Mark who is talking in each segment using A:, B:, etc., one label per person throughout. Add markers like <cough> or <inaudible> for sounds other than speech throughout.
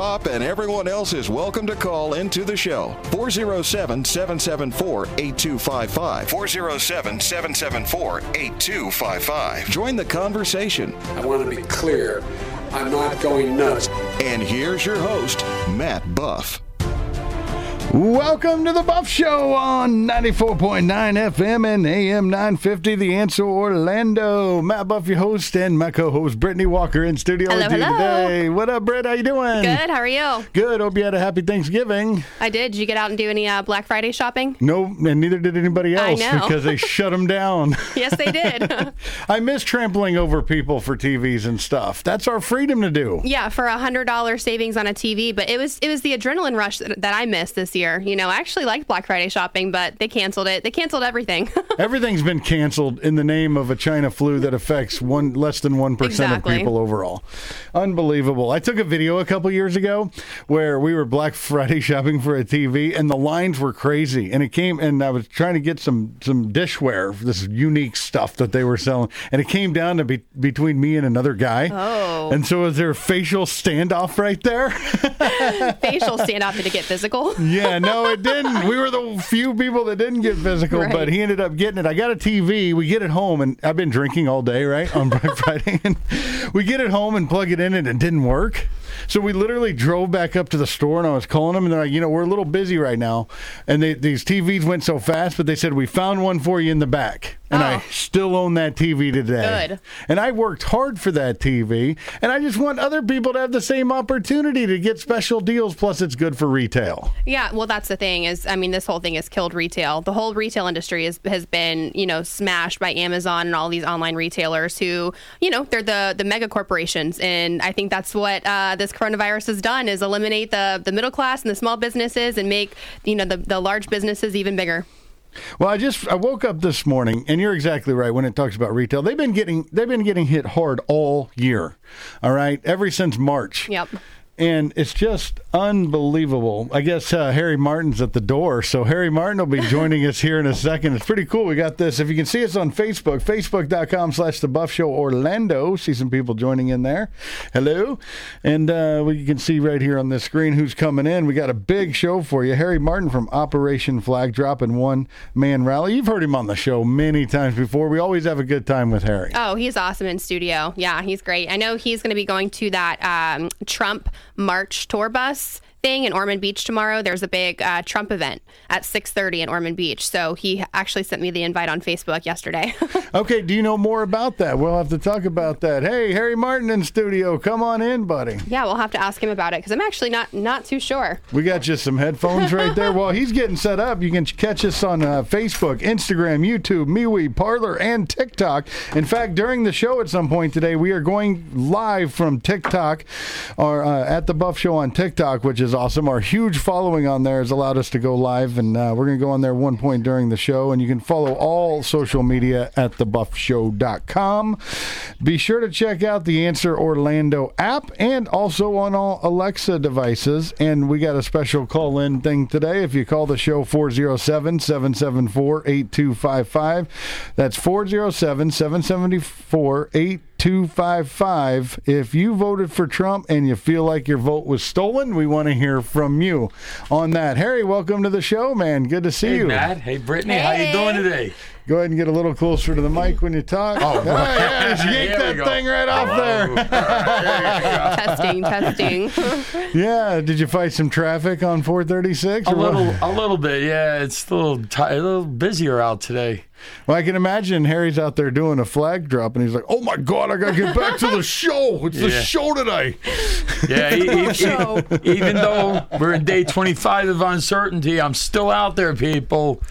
A: Pop, and everyone else is welcome to call into the show. 407 774 8255. 407 774 8255. Join the conversation.
B: I want to be clear. I'm not going nuts.
A: And here's your host, Matt Buff.
C: Welcome to the Buff Show on 94.9 FM and AM 950, The Answer Orlando. Matt Buff, your host, and my co-host, Brittany Walker in studio
D: Hello,
C: with you
D: hello.
C: today. What up, Britt? How you doing?
D: Good. How are you?
C: Good. Hope you had a happy Thanksgiving.
D: I did. Did you get out and do any uh, Black Friday shopping?
C: No, and neither did anybody else because they <laughs> shut them down.
D: Yes, they did. <laughs>
C: I miss trampling over people for TVs and stuff. That's our freedom to do.
D: yeah, for a hundred dollar savings on a TV, but it was it was the adrenaline rush that, that I missed this year. You know, I actually liked Black Friday shopping, but they canceled it. They canceled everything. <laughs>
C: Everything's been canceled in the name of a China flu that affects one less than one percent of people overall. Unbelievable. I took a video a couple years ago where we were Black Friday <laughs> shopping for a TV, and the lines were crazy. And it came, and I was trying to get some some dishware, this unique stuff that they were selling, and it came down to be between me and another guy.
D: Oh.
C: And so was there a facial standoff right there? <laughs>
D: Facial standoff to get physical?
C: Yeah, no, it didn't. We were the few people that didn't get physical,
D: Right.
C: but he ended up getting it. I got a TV. We get it home, and I've been drinking all day, right, on Black <laughs> Friday. And we get it home and plug it in, and it didn't work. So we literally drove back up to the store, and I was calling them, and they're like, you know, we're a little busy right now. And they, these TVs went so fast, but they said, we found one for you in the back. And I
D: Oh.
C: still own that TV today.
D: Good.
C: And I worked hard for that TV, and I just want other people to have the same opportunity to get special deals. Plus, it's good for retail.
D: Yeah, well, that's the thing is, I mean, this whole thing has killed retail. The whole retail industry is, has been, you know, smashed by Amazon and all these online retailers who, you know, they're the the mega corporations, and I think that's what uh, this coronavirus has done is eliminate the the middle class and the small businesses and make, you know, the the large businesses even bigger.
C: Well, I just I woke up this morning, and you're exactly right when it talks about retail. They've been getting they've been getting hit hard all year. All right, ever since March.
D: Yep.
C: And it's just unbelievable. I guess uh, Harry Martin's at the door. So Harry Martin will be <laughs> joining us here in a second. It's pretty cool. We got this. If you can see us on Facebook, facebook.com slash the Buff Show Orlando. See some people joining in there. Hello. And uh, we can see right here on this screen who's coming in. We got a big show for you. Harry Martin from Operation Flag dropping one man rally. You've heard him on the show many times before. We always have a good time with Harry.
D: Oh, he's awesome in studio. Yeah, he's great. I know he's going to be going to that um, Trump March tour bus thing in Ormond Beach tomorrow. There's a big uh, Trump event at 6:30 in Ormond Beach. So he actually sent me the invite on Facebook yesterday. <laughs>
C: Okay, do you know more about that? We'll have to talk about that. Hey, Harry Martin in studio. Come on in, buddy.
D: yeah, we'll have to ask him about it because I'm actually not not too sure.
C: We got you some headphones right there. While he's getting set up, you can catch us on uh, Facebook, Instagram, YouTube, MeWe, Parler, and TikTok. In fact, during the show at some point today, we are going live from TikTok, or uh, at the Buff Show on TikTok, which is awesome. Our huge following on there has allowed us to go live, and uh, we're going to go on there one point during the show. And you can follow all social media at thebuffshow.com. Be sure to check out the Answer Orlando app and also on all Alexa devices. And we got a special call in thing today. If you call the show 407 774 8255, that's 407 774 8255. If you voted for Trump and you feel like your vote was stolen, we want to hear from you on that. Harry, welcome to the show, man. Good to see
E: Hey
C: you.
E: Matt, hey Brittany, how you doing today?
C: Go ahead and get a little closer to the mic when you talk. Oh, yeah, just yank that thing right off oh, there.
D: testing, testing. <laughs>
C: Yeah, did you fight some traffic on 436?
E: A
C: or what?
E: little, a little bit. Yeah, it's a little, ti a little busier out today.
C: Well, I can imagine Harry's out there doing a flag drop, and he's like, "Oh my God, I gotta get back to the show. It's the show today."
E: Yeah, <laughs> e- e-
D: Show.
E: even though we're in day 25 of uncertainty, I'm still out there, people.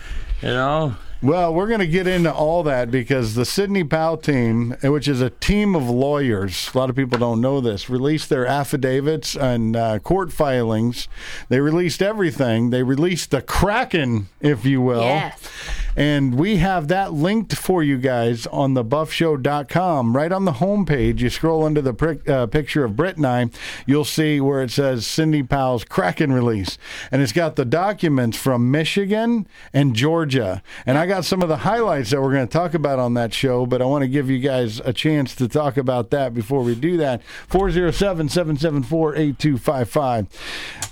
E: You know,
C: Well, we're going to get into all that because the Sidney Powell team, which is a team of lawyers, a lot of people don't know this, released their affidavits and uh, court filings. They released everything. They released the Kraken, if you will.
D: Yes.
C: And we have that linked for you guys on the buffshow.com. Right on the homepage, you scroll under the uh, picture of Britt and I, you'll see where it says Sidney Powell's Kraken release. And it's got the documents from Michigan and Georgia. And I got some of the highlights that we're going to talk about on that show, but I want to give you guys a chance to talk about that before we do that. 407 774 8255.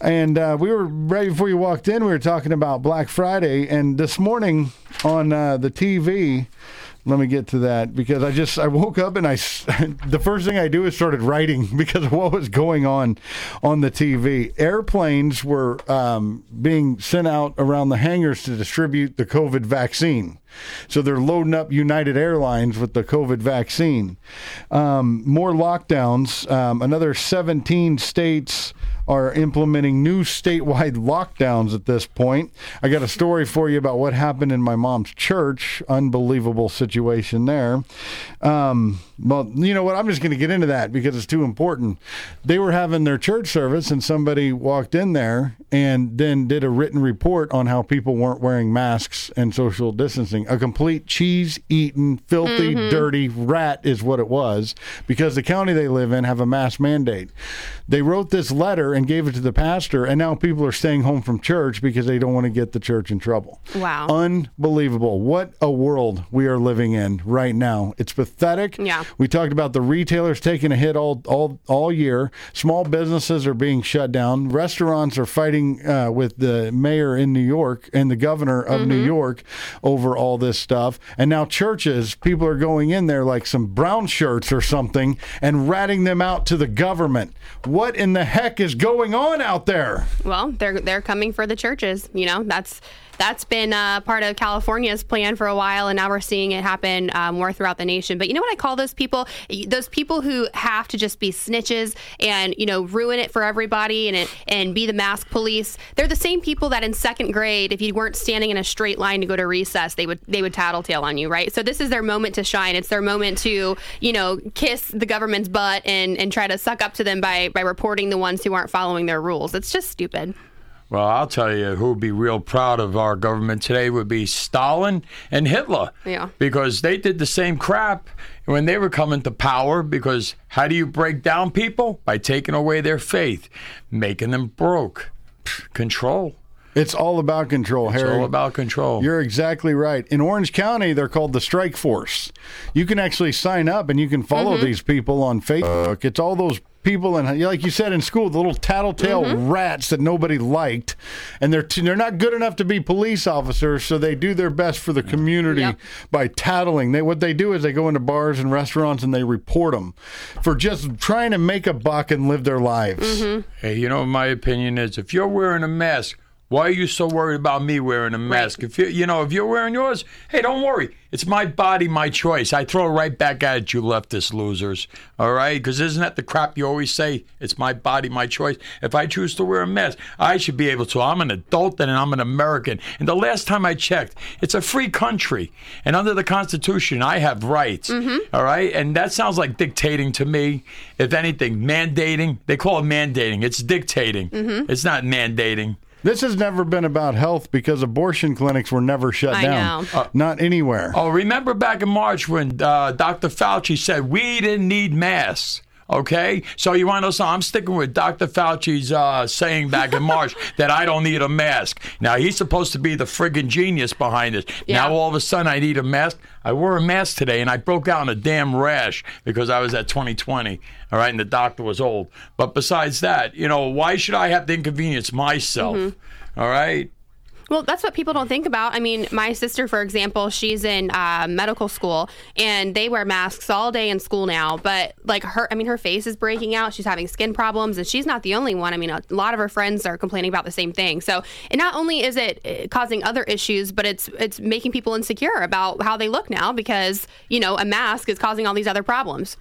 C: And uh, we were, right before you walked in, we were talking about Black Friday. And this morning on uh, the TV, let me get to that because I just I woke up and I <laughs> the first thing I do is started writing <laughs> because of what was going on on the TV. Airplanes were um, being sent out around the hangars to distribute the COVID vaccine. So they're loading up United Airlines with the COVID vaccine. Um, more lockdowns. Um, another 17 states are implementing new statewide lockdowns at this point. I got a story for you about what happened in my mom's church. Unbelievable situation there. Um, well, you know what? I'm just going to get into that because it's too important. They were having their church service, and somebody walked in there and then did a written report on how people weren't wearing masks and social distancing. A complete cheese eating, filthy, dirty rat is what it was because the county they live in have a mask mandate. They wrote this letter and gave it to the pastor, and now people are staying home from church because they don't want to get the church in trouble.
D: Wow.
C: Unbelievable. What a world we are living in right now. It's pathetic.
D: Yeah.
C: We talked about the retailers taking a hit all all all year. Small businesses are being shut down. Restaurants are fighting uh, with the mayor in New York and the governor of New York over all this stuff. And now churches, people are going in there like some brown shirts or something and ratting them out to the government. What in the heck is going on out there?
D: Well, they're they're coming for the churches. You know, that's that's been uh, part of California's plan for a while, and now we're seeing it happen uh, more throughout the nation. But you know what I call those people? Those people who have to just be snitches and you know ruin it for everybody and it, and be the mask police. They're the same people that in second grade, if you weren't standing in a straight line to go to recess, they would they would tattletale on you, right? So this is their moment to shine. It's their moment to you know kiss the government's butt and and try to suck up to them by by reporting the ones who aren't following their rules. It's just stupid.
E: Well, I'll tell you who would be real proud of our government today would be Stalin and Hitler.
D: Yeah.
E: Because they did the same crap when they were coming to power. Because how do you break down people? By taking away their faith, making them broke. Control.
C: It's all about control,
E: It's
C: Harry.
E: all about control.
C: You're exactly right. In Orange County, they're called the Strike Force. You can actually sign up and you can follow
D: Mm-hmm.
C: these people on Facebook. It's all those people, and like you said in school, the little tattletale
D: Mm-hmm.
C: rats that nobody liked, and they're t- they're not good enough to be police officers, so they do their best for the community
D: Yep.
C: by tattling. They what they do is they go into bars and restaurants and they report them for just trying to make a buck and live their lives.
D: Mm-hmm.
E: Hey, you know what my opinion is? If you're wearing a mask, why are you so worried about me wearing a mask? If you you know, if you're wearing yours, hey, don't worry. It's my body, my choice. I throw it right back at you leftist losers. All right? Because isn't that the crap you always say? It's my body, my choice. If I choose to wear a mask, I should be able to. I'm an adult and I'm an American. And the last time I checked, it's a free country. And under the Constitution, I have rights. Mm-hmm. all right? And that sounds like dictating to me. If anything, mandating. They call it mandating. It's dictating. Mm-hmm. It's not mandating.
C: This has never been about health because abortion clinics were never shut
D: I
C: down.
D: know.
C: Not anywhere.
E: Oh, remember back in March when uh, Dr. Fauci said we didn't need masks? Okay, so you want to know something? I'm sticking with Dr. Fauci's uh, saying back in March <laughs> that I don't need a mask. Now he's supposed to be the friggin' genius behind this.
D: Yeah.
E: Now all of a sudden I need a mask. I wore a mask today and I broke out in a damn rash because I was at 2020. All right, and the doctor was old. But besides that, you know, why should I have to inconvenience myself? All right.
D: Well, that's what people don't think about. I mean, my sister, for example, she's in uh, medical school and they wear masks all day in school now. But like her, I mean, her face is breaking out. She's having skin problems, and she's not the only one. I mean, a lot of her friends are complaining about the same thing. So, and not only is it uh, causing other issues, but it's it's making people insecure about how they look now because you know a mask is causing all these other problems.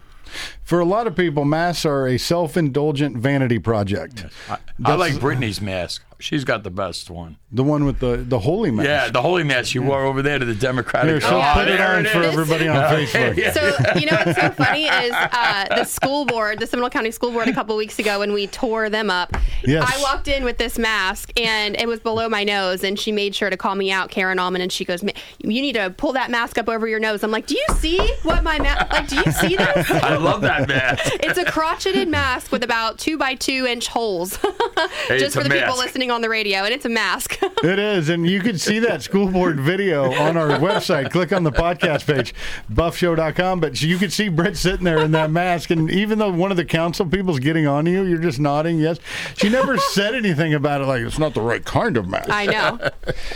C: For a lot of people, masks are a self-indulgent vanity project.
E: I, I like Brittany's mask. She's got the best one.
C: The one with the the holy mask.
E: Yeah, the holy mask you wore over there to the Democratic.
C: Here, so
D: Yeah.
C: put it
E: There
C: on for everybody on <laughs> Facebook.
D: So you know what's so funny is uh, the school board, the Seminole County School Board, a couple weeks ago when we tore them up.
C: Yes.
D: I walked in with this mask and it was below my nose, and she made sure to call me out, Karen Almond, and she goes, "Ma- "You need to pull that mask up over your nose." I'm like, "Do you see what my mask? Like, do you see this?" <laughs>
E: I love that mask.
D: It's a crotcheted mask with about two by two inch holes, <laughs>
E: Hey,
D: just
E: it's
D: for
E: a
D: the people
E: mask.
D: Listening on the radio, and it's a mask. <laughs>
C: It is, and you can see that school board video on our website. Click on the podcast page, buffshow.com. But you can see Britt sitting there in that mask, and even though one of the council people's getting on you, you're just nodding yes. She never said anything about it, like it's not the right kind of mask.
D: I know.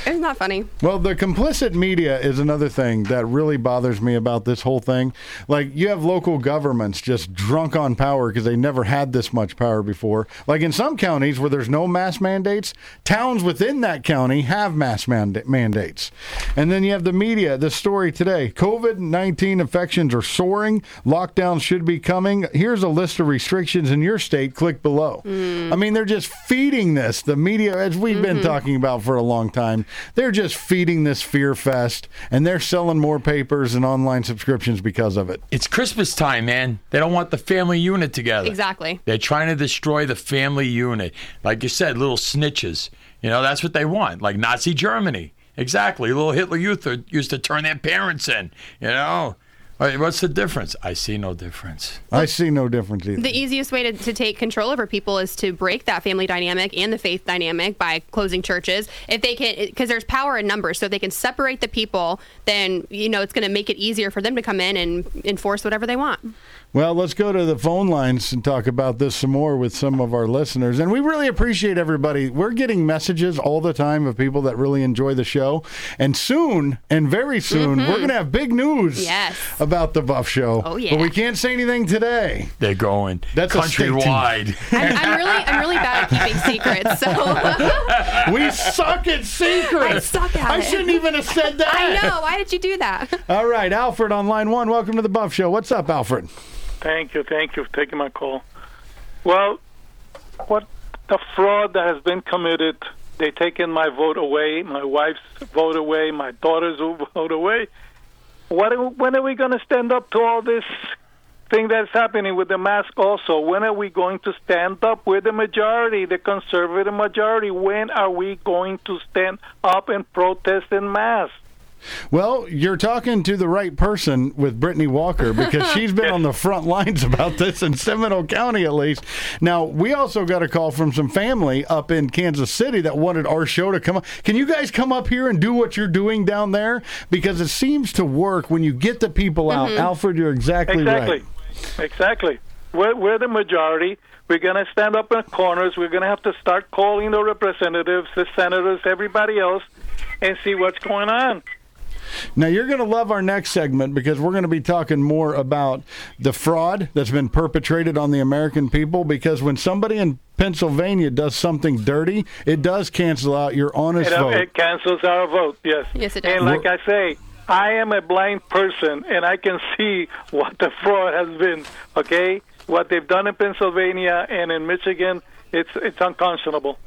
D: It's not funny.
C: Well, the complicit media is another thing that really bothers me about this whole thing. Like, you have local governments just drunk on power because they never had this much power before. Like in some counties where there's no mask mandates, towns within that county have mask manda- mandates. And then you have the media, the story today COVID 19 infections are soaring, lockdowns should be coming. Here's a list of restrictions in your state. Click below. Mm. I mean, they're just feeding this. The media, as we've been mm-hmm. talking about for a long time, they're just feeding this fear fest and they're selling more papers and online subscriptions because of it.
E: It's Christmas time, man. They don't want the family unit together.
D: Exactly.
E: They're trying to destroy the family unit. Like you said, little snitches. You know, that's what they want. Like Nazi Germany. Exactly. Little Hitler Youth are- used to turn their parents in. You know, what's the difference? I see no difference.
C: I see no difference either.
D: The easiest way to, to take control over people is to break that family dynamic and the faith dynamic by closing churches. If they can, because there's power in numbers, so if they can separate the people, then you know it's going to make it easier for them to come in and enforce whatever they want.
C: Well, let's go to the phone lines and talk about this some more with some of our listeners. And we really appreciate everybody. We're getting messages all the time of people that really enjoy the show. And soon, and very soon, we're going to have big news
D: Mm-hmm. Yes.
C: about the Buff Show.
D: Oh, yeah.
C: But we can't say anything today.
E: They're going
C: That's a
E: countrywide. <laughs>
D: I'm, I'm really, I'm really bad at keeping secrets, so <laughs>
C: We suck at secrets.
D: I suck at
C: I
D: it.
C: shouldn't even have said <laughs> that.
D: I know. Why did you do that?
C: All right, Alfred on line one. Welcome to the Buff Show. What's up, Alfred?
F: Thank you, thank you for taking my call. Well, what the fraud that has been committed, they taken my vote away, my wife's vote away, my daughter's <laughs> vote away. What when are we going to stand up to all this thing that's happening with the mask also? When are we going to stand up with the majority, the conservative majority? When are we going to stand up and protest in mass?
C: Well, you're talking to the right person with Brittany Walker because <laughs> she's been on the front lines about this in Seminole County, at least. Now, we also got a call from some family up in Kansas City that wanted our show to come up. Can you guys come up here and do what you're doing down there? Because it seems to work when you get the people out. Mm-hmm. Alfred, you're exactly,
F: Exactly.
C: right.
F: Exactly. We're, we're the majority. We're going to stand up in corners. We're going to have to start calling the representatives, the senators, everybody else, and see what's going on.
C: Now, you're going to love our next segment because we're going to be talking more about the fraud that's been perpetrated on the American people. Because when somebody in Pennsylvania does something dirty, it does cancel out your honest
F: It, uh,
C: vote.
F: it cancels our vote, yes.
D: Yes, it does.
F: And like I say, I am a blind person, and I can see what the fraud has been, okay? What they've done in Pennsylvania and in Michigan, it's, it's unconscionable.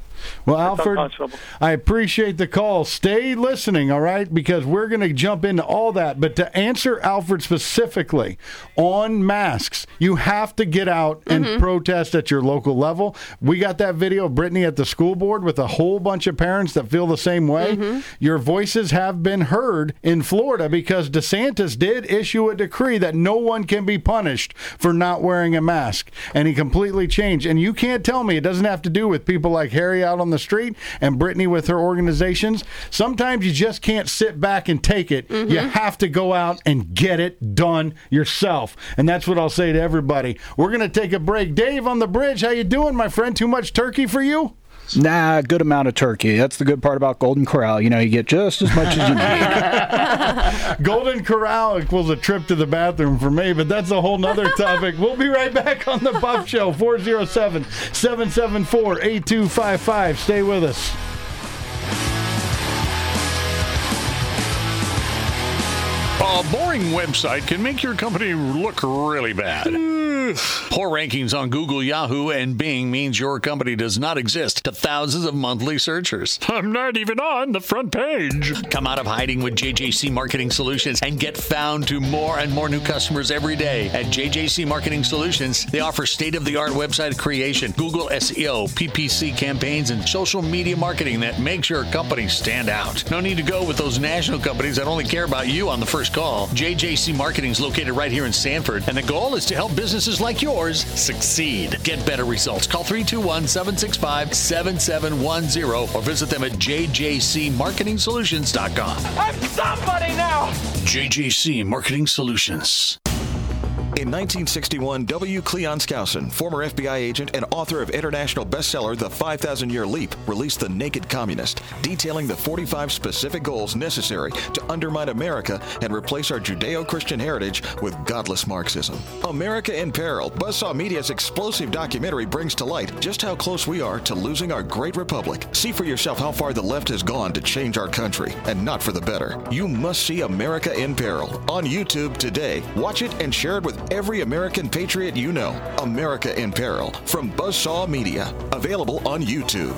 C: Well, Alfred. I appreciate the call. Stay listening, all right? Because we're going to jump into all that. But to answer Alfred specifically on masks, you have to get out and mm-hmm. protest at your local level. We got that video of Brittany at the school board with a whole bunch of parents that feel the same way. Mm-hmm. Your voices have been heard in Florida because DeSantis did issue a decree that no one can be punished for not wearing a mask. And he completely changed. And you can't tell me it doesn't have to do with people like Harry out on the street and Brittany with her organizations. Sometimes you just can't sit back and take it. You mm-hmm. have to go out and get it done yourself. And that's what I'll say to everybody. We're going to take a break. Dave on the bridge, how you doing, my friend? Too much turkey for you?
G: Nah, good amount of turkey. That's the good part about Golden Corral. You know, you get just as much as you need. <laughs>
C: Golden Corral equals a trip to the bathroom for me, but that's a whole nother <laughs> topic. we'll be right back on the Buff Show, 407 774 8255. Stay with us.
H: A boring website can make your company look really bad. Poor rankings on Google, Yahoo, and Bing means your company does not exist to thousands of monthly searchers. I'm not even on the front page. Come out of hiding with JJC Marketing Solutions and get found to more and more new customers every day. At JJC Marketing Solutions, they offer state of the art website creation, Google SEO, PPC campaigns, and social media marketing that makes your company stand out. No need to go with those national companies that only care about you on the first call. JJC Marketing is located right here in Sanford, and the goal is to help businesses like yours succeed. Get better results. Call 321 765 7710 or visit them at jjcmarketingsolutions.com.
I: I'm somebody now!
H: JJC Marketing Solutions.
A: In 1961, W. Cleon Skousen, former FBI agent and author of international bestseller The 5,000 Year Leap, released The Naked Communist, detailing the 45 specific goals necessary to undermine America and replace our Judeo Christian heritage with godless Marxism. America in Peril, Buzzsaw Media's explosive documentary brings to light just how close we are to losing our great republic. See for yourself how far the left has gone to change our country, and not for the better. You must see America in Peril on YouTube today. Watch it and share it with every American patriot you know. America in Peril from Buzzsaw Media. Available on YouTube.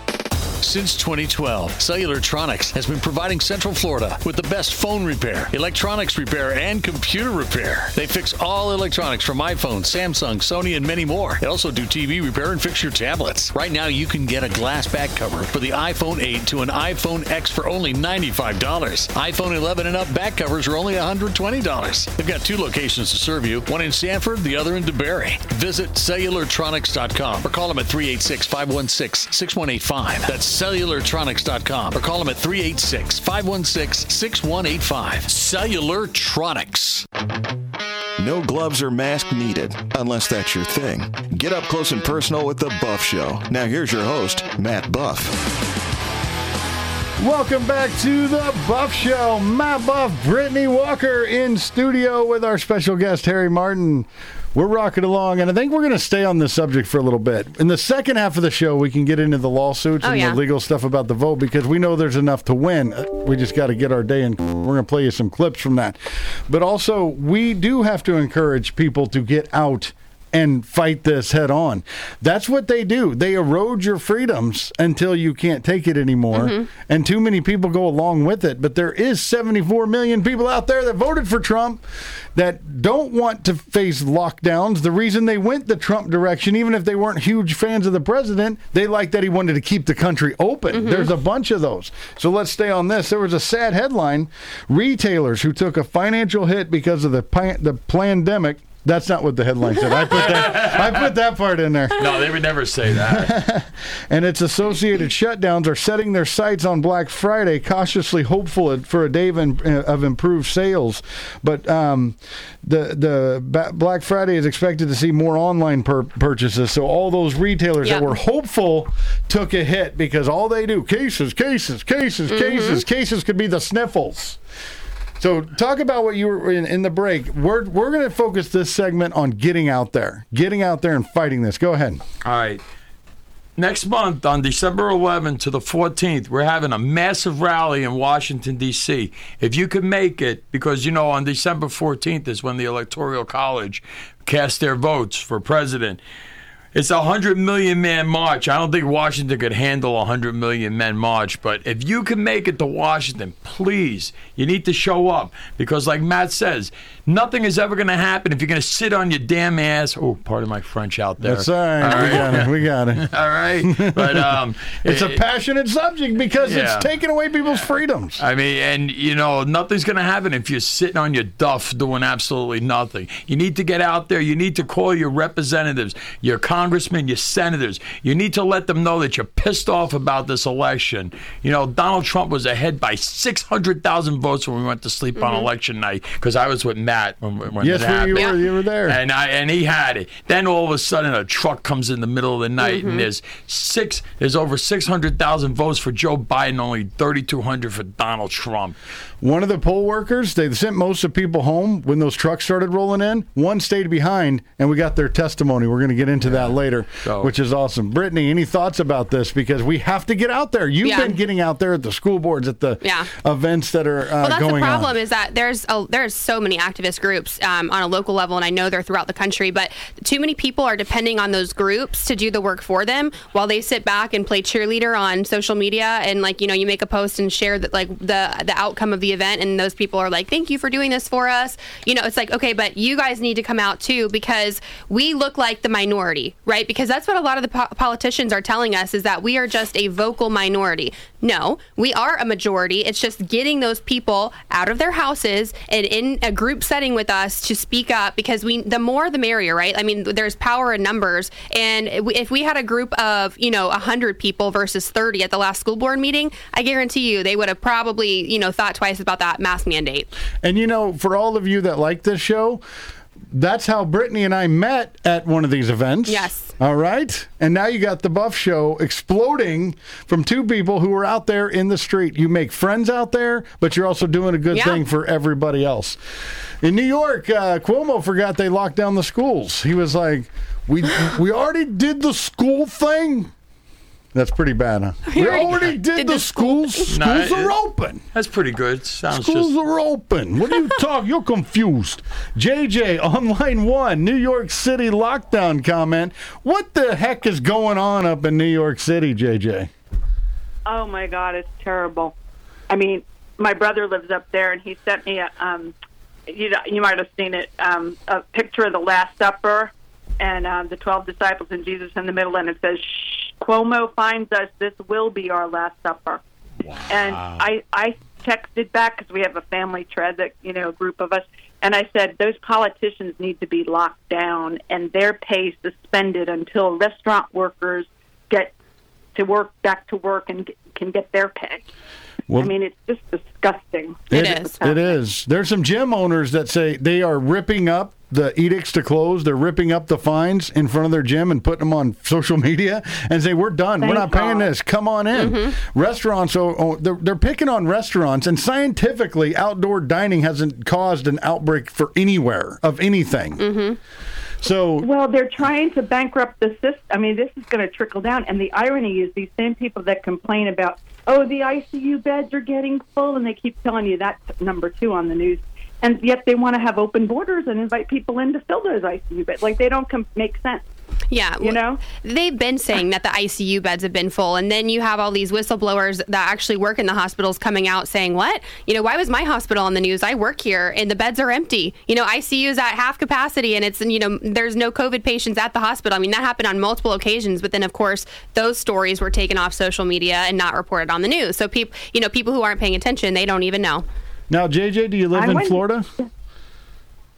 H: Since 2012, Cellulartronics has been providing Central Florida with the best phone repair, electronics repair, and computer repair. They fix all electronics from iPhone, Samsung, Sony, and many more. They also do TV repair and fix your tablets. Right now, you can get a glass back cover for the iPhone 8 to an iPhone X for only $95. iPhone 11 and up back covers are only $120. They've got two locations to serve you, one in Sanford, the other in DeBary. Visit cellulartronics.com or call them at 386 516 6185. That's cellulartronics.com or call them at 386 516 6185. Cellulartronics.
A: No gloves or mask needed, unless that's your thing. Get up close and personal with The Buff Show. Now, here's your host, Matt Buff.
C: Welcome back to the Buff Show. Matt Buff, Brittany Walker in studio with our special guest, Harry Martin. We're rocking along, and I think we're going to stay on this subject for a little bit. In the second half of the show, we can get into the lawsuits
D: Oh,
C: and
D: yeah.
C: the legal stuff about the vote because we know there's enough to win. Uh, We just got to get our day, and we're going to play you some clips from that. But also, we do have to encourage people to get out and fight this head on. That's what they do. They erode your freedoms until you can't take it anymore. Mm-hmm. And too many people go along with it. But there is 74 million people out there that voted for Trump that don't want to face lockdowns. The reason they went the Trump direction, even if they weren't huge fans of the president, they liked that he wanted to keep the country open. Mm-hmm. There's a bunch of those. So let's stay on this. There was a sad headline retailers who took a financial hit because of the, pa- the pandemic. That's not what the headline said. I put that. I put that part in there.
E: No, they would never say that. <laughs>
C: And its associated shutdowns are setting their sights on Black Friday, cautiously hopeful for a day of, of improved sales. But um, the the Black Friday is expected to see more online pur- purchases. So all those retailers
D: Yep.
C: that were hopeful took a hit because all they do cases, cases, cases, cases, cases could be the sniffles. So talk about what you were in, in the break. We're we're going to focus this segment on getting out there, getting out there and fighting this. Go ahead.
E: All right. Next month, on December 11th to the 14th, we're having a massive rally in Washington, D.C. If you could make it, because, you know, on December 14th is when the Electoral College cast their votes for president. It's a hundred million man march. I don't think Washington could handle a hundred million men march, but if you can make it to Washington, please, you need to show up because, like Matt says, nothing is ever going to happen if you're going to sit on your damn ass. Oh, pardon my French out there.
C: That's all right. We got it. We got it. <laughs>
E: All right, but um, <laughs>
C: It's a passionate subject because
E: Yeah.
C: it's taking away people's freedoms.
E: I mean, and you know, nothing's going to happen if you're sitting on your duff doing absolutely nothing. You need to get out there. You need to call your representatives, your congressmen, your senators. You need to let them know that you're pissed off about this election. You know, Donald Trump was ahead by 600,000 votes when we went to sleep on mm-hmm. election night because I was with Matt when, when
C: Yes,
E: it
C: we- you were. You were there.
E: And I and he had it. Then all of a sudden, a truck comes in the middle of the night, and mm-hmm. there's six. There's over six hundred thousand votes for Joe Biden, only thirty two hundred for Donald Trump.
C: One of the poll workers, they sent most of the people home when those trucks started rolling in. One stayed behind, and we got their testimony. We're going to get into that later,
E: So-
C: which is awesome. Brittany, any thoughts about this? Because we have to get out there. You've
D: Yeah.
C: been getting out there at the school boards, at the
D: Yeah.
C: events that are uh,
D: well, that's the problem
C: on.
D: is that there's a, there's so many activist groups um, on a local level, and I know they're throughout the country. But too many people are depending on those groups to do the work for them, while they sit back and play cheerleader on social media. And like you know, you make a post and share that like the the outcome of the event, and those people are like, "Thank you for doing this for us." You know, it's like okay, but you guys need to come out too because we look like the minority, right? Because that's what a lot of the po- politicians are telling us is that we are just a vocal minority. No, we are a majority. It's just getting those people out of their houses and in a group setting with us to speak up because we the more the merrier, right? I mean, there's power in numbers, and if we had a group of you know 100 people versus 30 at the last school board meeting, I guarantee you they would have probably you know thought twice about that mask mandate.
C: And you know, for all of you that like this show, that's how Brittany and I met at one of these events.
D: Yes.
C: All right. And now you got the Buff Show exploding from two people who were out there in the street. You make friends out there, but you're also doing a good
D: Yeah.
C: thing for everybody else. In New York, uh, Cuomo forgot they locked down the schools. He was like, "We we already did the school thing." That's pretty bad, huh? We
D: already
C: already did,
D: did
C: the
D: the school-
C: schools.
E: No,
C: Schools
E: it-
C: are open.
E: That's pretty good. Sounds
C: Schools
E: just.
C: are open. What are you <laughs> talking? You're confused. JJ on line one, New York City lockdown comment. What the heck is going on up in New York City, JJ?
J: Oh my God, it's terrible. I mean, my brother lives up there, and he sent me a. Um, you know, you might have seen it. Um, a picture of the Last Supper, and um, the twelve disciples and Jesus in the middle, and it says, Shh, "Cuomo finds us. This will be our Last Supper." Wow. And I, I texted back because we have a family thread that you know, a group of us, and I said those politicians need to be locked down and their pay suspended until restaurant workers get to work back to work and get, can get their pay.
C: Well-
J: I mean, it's just disgusting.
D: It is.
C: It is. There's some gym owners that say they are ripping up the edicts to close. They're ripping up the fines in front of their gym and putting them on social media and say, "We're done. We're
J: Thank
C: not paying
J: God.
C: this. Come on in." Mm-hmm. Restaurants, oh, oh, they're, they're picking on restaurants, and scientifically, outdoor dining hasn't caused an outbreak for anywhere of anything. Mm-hmm. So
J: Well, they're trying to bankrupt the system. I mean, this is going to trickle down. And the irony is, these same people that complain about, oh, the ICU beds are getting full, and they keep telling you that's number two on the news. And yet they want to have open borders and invite people in to fill those ICU beds. Like they don't com- make sense.
D: Yeah,
J: You know?
D: they've been saying that the ICU beds have been full, and then you have all these whistleblowers that actually work in the hospitals coming out saying, "What? You know, why was my hospital on the news? I work here, and the beds are empty. You know, ICU is at half capacity, and it's you know, there's no COVID patients at the hospital. I mean, that happened on multiple occasions, but then of course those stories were taken off social media and not reported on the news. So people, you know, people who aren't paying attention, they don't even know.
C: Now, JJ, do you live
J: I
C: in
J: went-
C: Florida?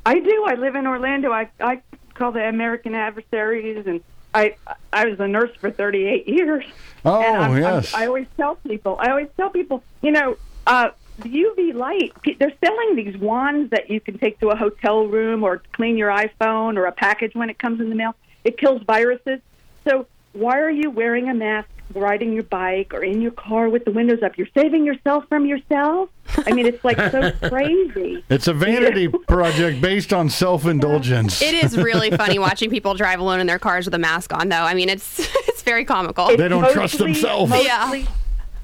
J: I do. I live in Orlando. I I call the American adversaries, and I I was a nurse for 38 years.
C: Oh,
J: and I'm, I'm-
C: yes.
J: I always tell people. I always tell people. You know, uh, the UV light. They're selling these wands that you can take to a hotel room or clean your iPhone or a package when it comes in the mail. It kills viruses. So why are you wearing a mask? Riding your bike or in your car with the windows up, you're saving yourself from yourself. I mean, it's like so <laughs> crazy.
C: It's a vanity project based on self-indulgence.
D: It is really <laughs> funny watching people drive alone in their cars with a mask on, though. I mean, it's <laughs> it's very comical.
C: They don't trust themselves.
J: Mostly,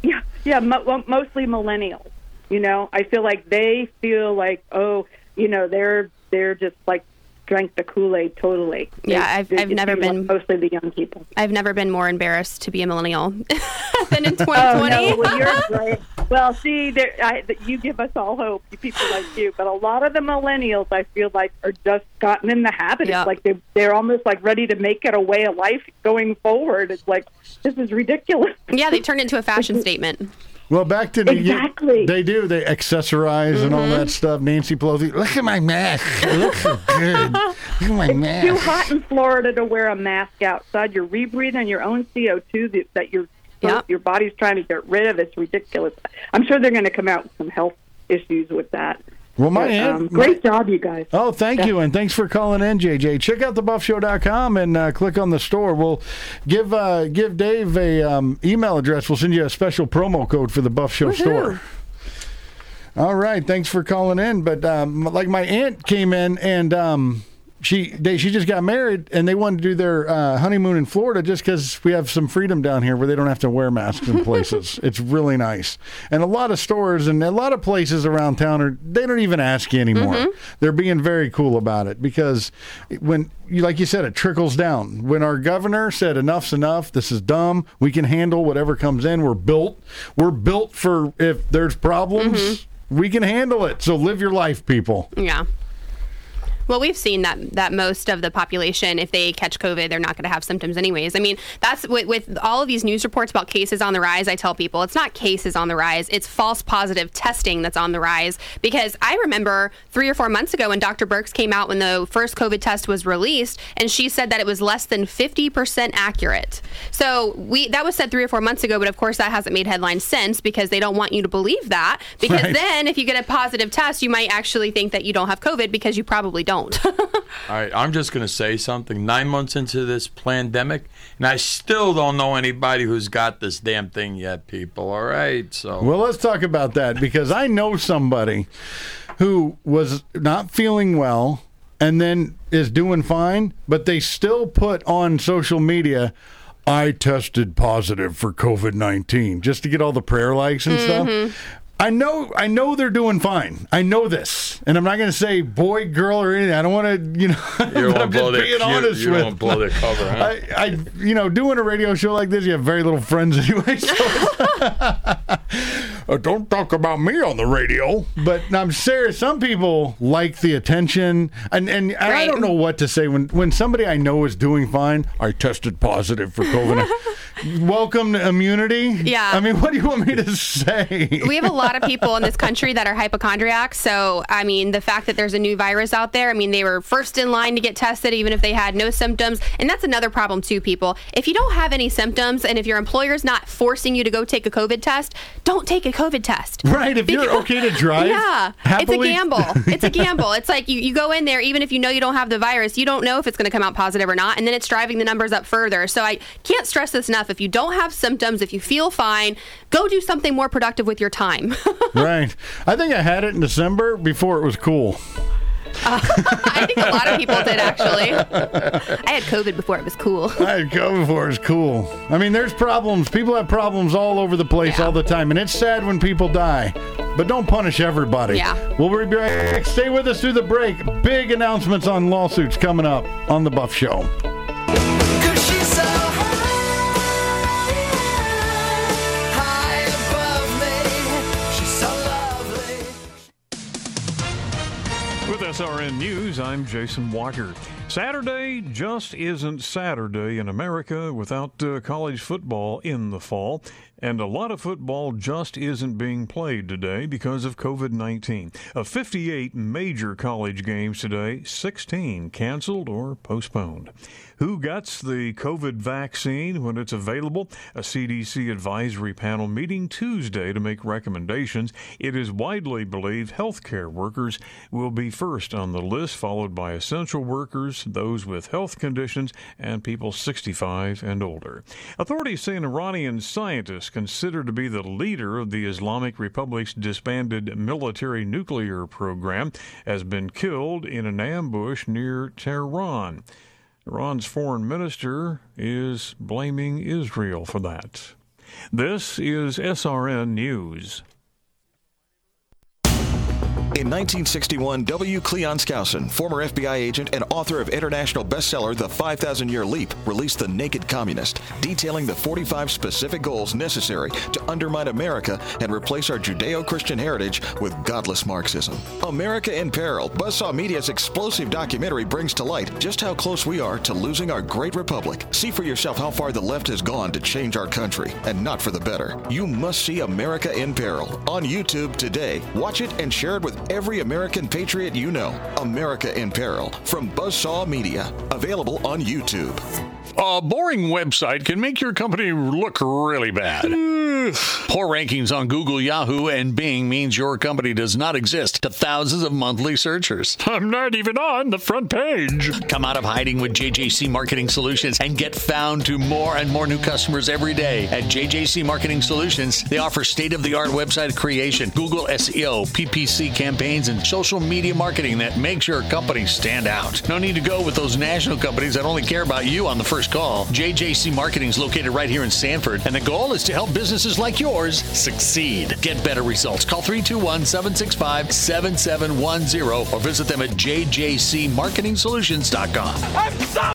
J: yeah, yeah, mo- mo- mostly millennials. You know, I feel like they feel like, oh, you know, they're they're just like drank the Kool Aid totally.
D: Yeah,
J: They-
D: I've-
J: they-
D: I've never been-
J: mostly the young people.
D: I've never been more embarrassed to be a millennial <laughs> than in 2020. <laughs>
J: Oh no, well. <laughs> Well, see, there, I, you give us all hope, you people like you. But a lot of the millennials, I feel like, are just gotten in the habit.
D: Yeah.
J: It's like they they're almost like ready to make it a way of life going forward. It's like this is ridiculous.
D: yeah, they turned into a fashion statement.
C: Well, back to the
J: Exactly.
C: they do they accessorize and all
D: Mm-hmm.
C: that stuff. Nancy Pelosi, look at my mask. It looks so good. Look at my mask.
J: Too
C: mask.
J: hot in Florida to wear a mask outside. You're rebreathing your own CO two that, that your
D: Yep.
J: your body's trying to get rid of. It's ridiculous. I'm sure they're going to come out with some health issues with that.
C: Well, my
J: But,
C: aunt,
J: um, great job, you guys.
C: Oh, thank you, and thanks for calling in, JJ. Check out thebuffshow.com and uh, click on the store. We'll give uh, give Dave a um, email address. We'll send you a special promo code for the Buff Show store. All right, thanks for calling in. But um, like my aunt came in and um, she they she just got married and they wanted to do their uh, honeymoon in Florida just because we have some freedom down here where they don't have to wear masks in places. <laughs> it's really nice, and a lot of stores and a lot of places around town are they don't even ask you anymore. They're being very cool about it because when you like you said it trickles down. When our governor said enough's enough, this is dumb. We can handle whatever comes in. We're built. We're built for if there's problems. We can handle it. So live your life, people.
D: Yeah. Well, we've seen that that most of the population, if they catch COVID, they're not going to have symptoms anyways. I mean, that's with, with all of these news reports about cases on the rise. I tell people it's not cases on the rise; it's false positive testing that's on the rise. Because I remember three or four months ago when Dr. Birx came out when the first COVID test was released, and she said that it was less than fifty percent accurate. So we that was said three or four months ago, but of course that hasn't made headlines since because they don't want you to believe that. Because
C: Right.
D: then, if you get a positive test, you might actually think that you don't have COVID because you probably don't. <laughs>
E: All right, I'm just going to say something. Nine months into this pandemic, and I still don't know anybody who's got this damn thing yet, people. All right, so.
C: Well, let's talk about that because I know somebody who was not feeling well and then is doing fine, but they still put on social media, I tested positive for COVID 19 just to get all the prayer likes and stuff. Mm-hmm. I know, I know they're doing fine. I know this, and I'm not going to say boy, girl, or anything. I don't want to, you know. <laughs>
E: you don't
C: I'm
E: want to blow
C: just being
E: you,
C: honest
E: you
C: with.
E: don't want to blow their cover, huh?
C: I, I, you know, doing a radio show like this, you have very little friends <laughs> anyway. So <laughs> Uh, don't talk about me on the radio. But I'm serious. Some people like the attention, and and, and I don't know what to say when when somebody I know is doing fine. I tested positive for COVID. Welcome to immunity.
D: Yeah.
C: I mean, what do you want me to say?
D: we have a lot of people in this country that are hypochondriacs. So, I mean, the fact that there's a new virus out there, I mean, they were first in line to get tested, even if they had no symptoms. And that's another problem, too, people. If you don't have any symptoms and if your employer's not forcing you to go take a COVID test, don't take a COVID test.
C: Right, if you're okay to drive,
D: Yeah.
C: happily-
D: It's a gamble. It's a <laughs> gamble. It's like you, you go in there, even if you know you don't have the virus, you don't know if it's going to come out positive or not. And then it's driving the numbers up further. So I can't stress this enough. If you don't have symptoms, if you feel fine, go do something more productive with your time. <laughs>
C: right. I think I had it in December before it was cool.
D: Uh, <laughs> I think a lot of people did actually. I had COVID before it was cool. <laughs>
C: I had COVID before it was cool. I mean, there's problems. People have problems all over the place
D: Yeah.
C: all the time, and it's sad when people die. But don't punish everybody.
D: Yeah.
C: We'll be right back. Stay with us through the break. Big announcements on lawsuits coming up on the Buff Show.
K: SRN News, I'm Jason Walker. Saturday just isn't Saturday in America without uh, college football in the fall. And a lot of football just isn't being played today because of COVID 19. Of 58 major college games today, 16 canceled or postponed. Who gets the COVID vaccine when it's available? A CDC advisory panel meeting Tuesday to make recommendations. It is widely believed healthcare workers will be first on the list, followed by essential workers, those with health conditions, and people 65 and older. Authorities say an Iranian scientist considered to be the leader of the Islamic Republic's disbanded military nuclear program has been killed in an ambush near Tehran. Iran's foreign minister is blaming Israel for that. This is SRN News.
A: In 1961, W. Cleon Skousen, former FBI agent and author of international bestseller The 5,000 Year Leap, released The Naked Communist, detailing the 45 specific goals necessary to undermine America and replace our Judeo Christian heritage with godless Marxism. America in Peril, Buzzsaw Media's explosive documentary brings to light just how close we are to losing our great republic. See for yourself how far the left has gone to change our country, and not for the better. You must see America in Peril on YouTube today. Watch it and share it with every American patriot you know. America in Peril from Buzzsaw Media. Available on YouTube.
H: A boring website can make your company look really bad. <laughs> <laughs> Poor rankings on Google, Yahoo, and Bing means your company does not exist to thousands of monthly searchers. I'm not even on the front page. Come out of hiding with JJC Marketing Solutions and get found to more and more new customers every day. At JJC Marketing Solutions, they offer state of the art website creation, Google SEO, PPC campaigns, and social media marketing that makes your company stand out. No need to go with those national companies that only care about you on the first call. JJC Marketing is located right here in Sanford, and the goal is to help businesses like yours succeed. Get better results. Call 321 765 7710 or visit them at jjcmarketingsolutions.com.
I: I'm so